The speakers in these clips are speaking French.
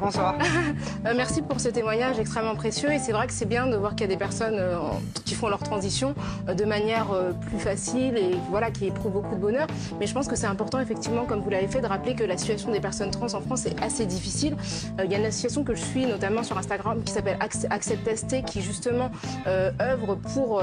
bonsoir. Euh, merci pour ce témoignage extrêmement précieux. Et c'est vrai que c'est bien de voir qu'il y a des personnes euh, qui font leur transition euh, de manière plus facile et voilà, qui éprouvent beaucoup de bonheur. Mais je pense que c'est important, effectivement, comme vous l'avez fait, de rappeler que la situation des personnes trans en France est assez difficile. Il y a une association que je suis, notamment sur Instagram, qui s'appelle Accept qui justement œuvre pour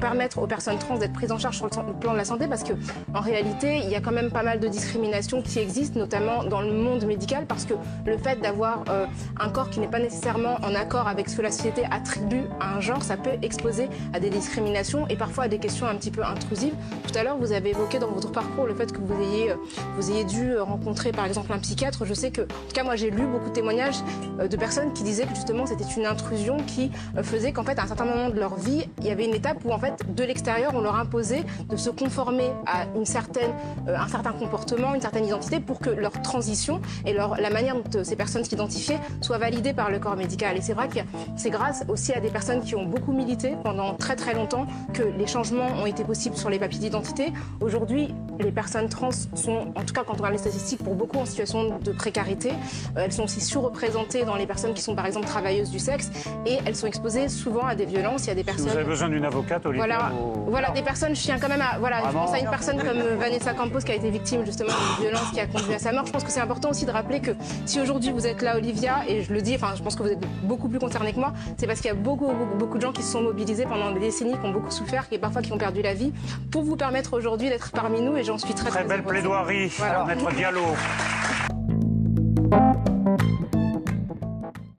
permettre aux personnes trans d'être prises en charge sur le plan de la santé, parce que en réalité, il y a quand même pas mal de discriminations qui existent, notamment dans le monde médical, parce que le fait d'avoir euh, un corps qui n'est pas nécessairement en accord avec ce que la société attribue à un genre, ça peut exposer à des discriminations et parfois à des questions un petit peu intrusives. Tout à l'heure, vous avez évoqué dans votre parcours le fait que vous ayez, euh, vous ayez dû rencontrer par exemple un psychiatre. Je sais que, en tout cas, moi j'ai lu beaucoup de témoignages euh, de personnes qui disaient que justement c'était une intrusion qui faisait qu'en fait à un certain moment de leur vie, il y avait une étape où en fait de l'extérieur on leur imposait de se conformer à une certaine, un certain comportement, une certaine identité pour que leur transition et leur, la manière dont ces personnes s'identifiaient soient validées par le corps médical. Et c'est vrai que c'est grâce aussi à des personnes qui ont beaucoup milité pendant très très longtemps que les changements ont été possibles sur les papiers d'identité. Aujourd'hui, les personnes trans sont, en tout cas quand on regarde les statistiques, pour beaucoup en situation de précarité. Euh, elles sont aussi surreprésentées dans les personnes qui sont par exemple travailleuses du sexe et elles sont exposées souvent à des violences. Il y a des personnes. vous avez besoin d'une avocate, Olivier Voilà, voilà des personnes. Je tiens quand même à. Voilà, je pense à une personne comme Vanessa Campos qui a été victime justement d'une violence qui a conduit à sa mort. Je pense que c'est important aussi de rappeler que si aujourd'hui vous êtes là, Olivia, et je le dis, enfin, je pense que vous êtes beaucoup plus concernée que moi, c'est parce qu'il y a beaucoup, beaucoup, beaucoup, de gens qui se sont mobilisés pendant des décennies, qui ont beaucoup souffert, et parfois qui ont perdu la vie, pour vous permettre aujourd'hui d'être parmi nous, et j'en suis très, très, très belle plaidoirie, voilà. Maître Diallo.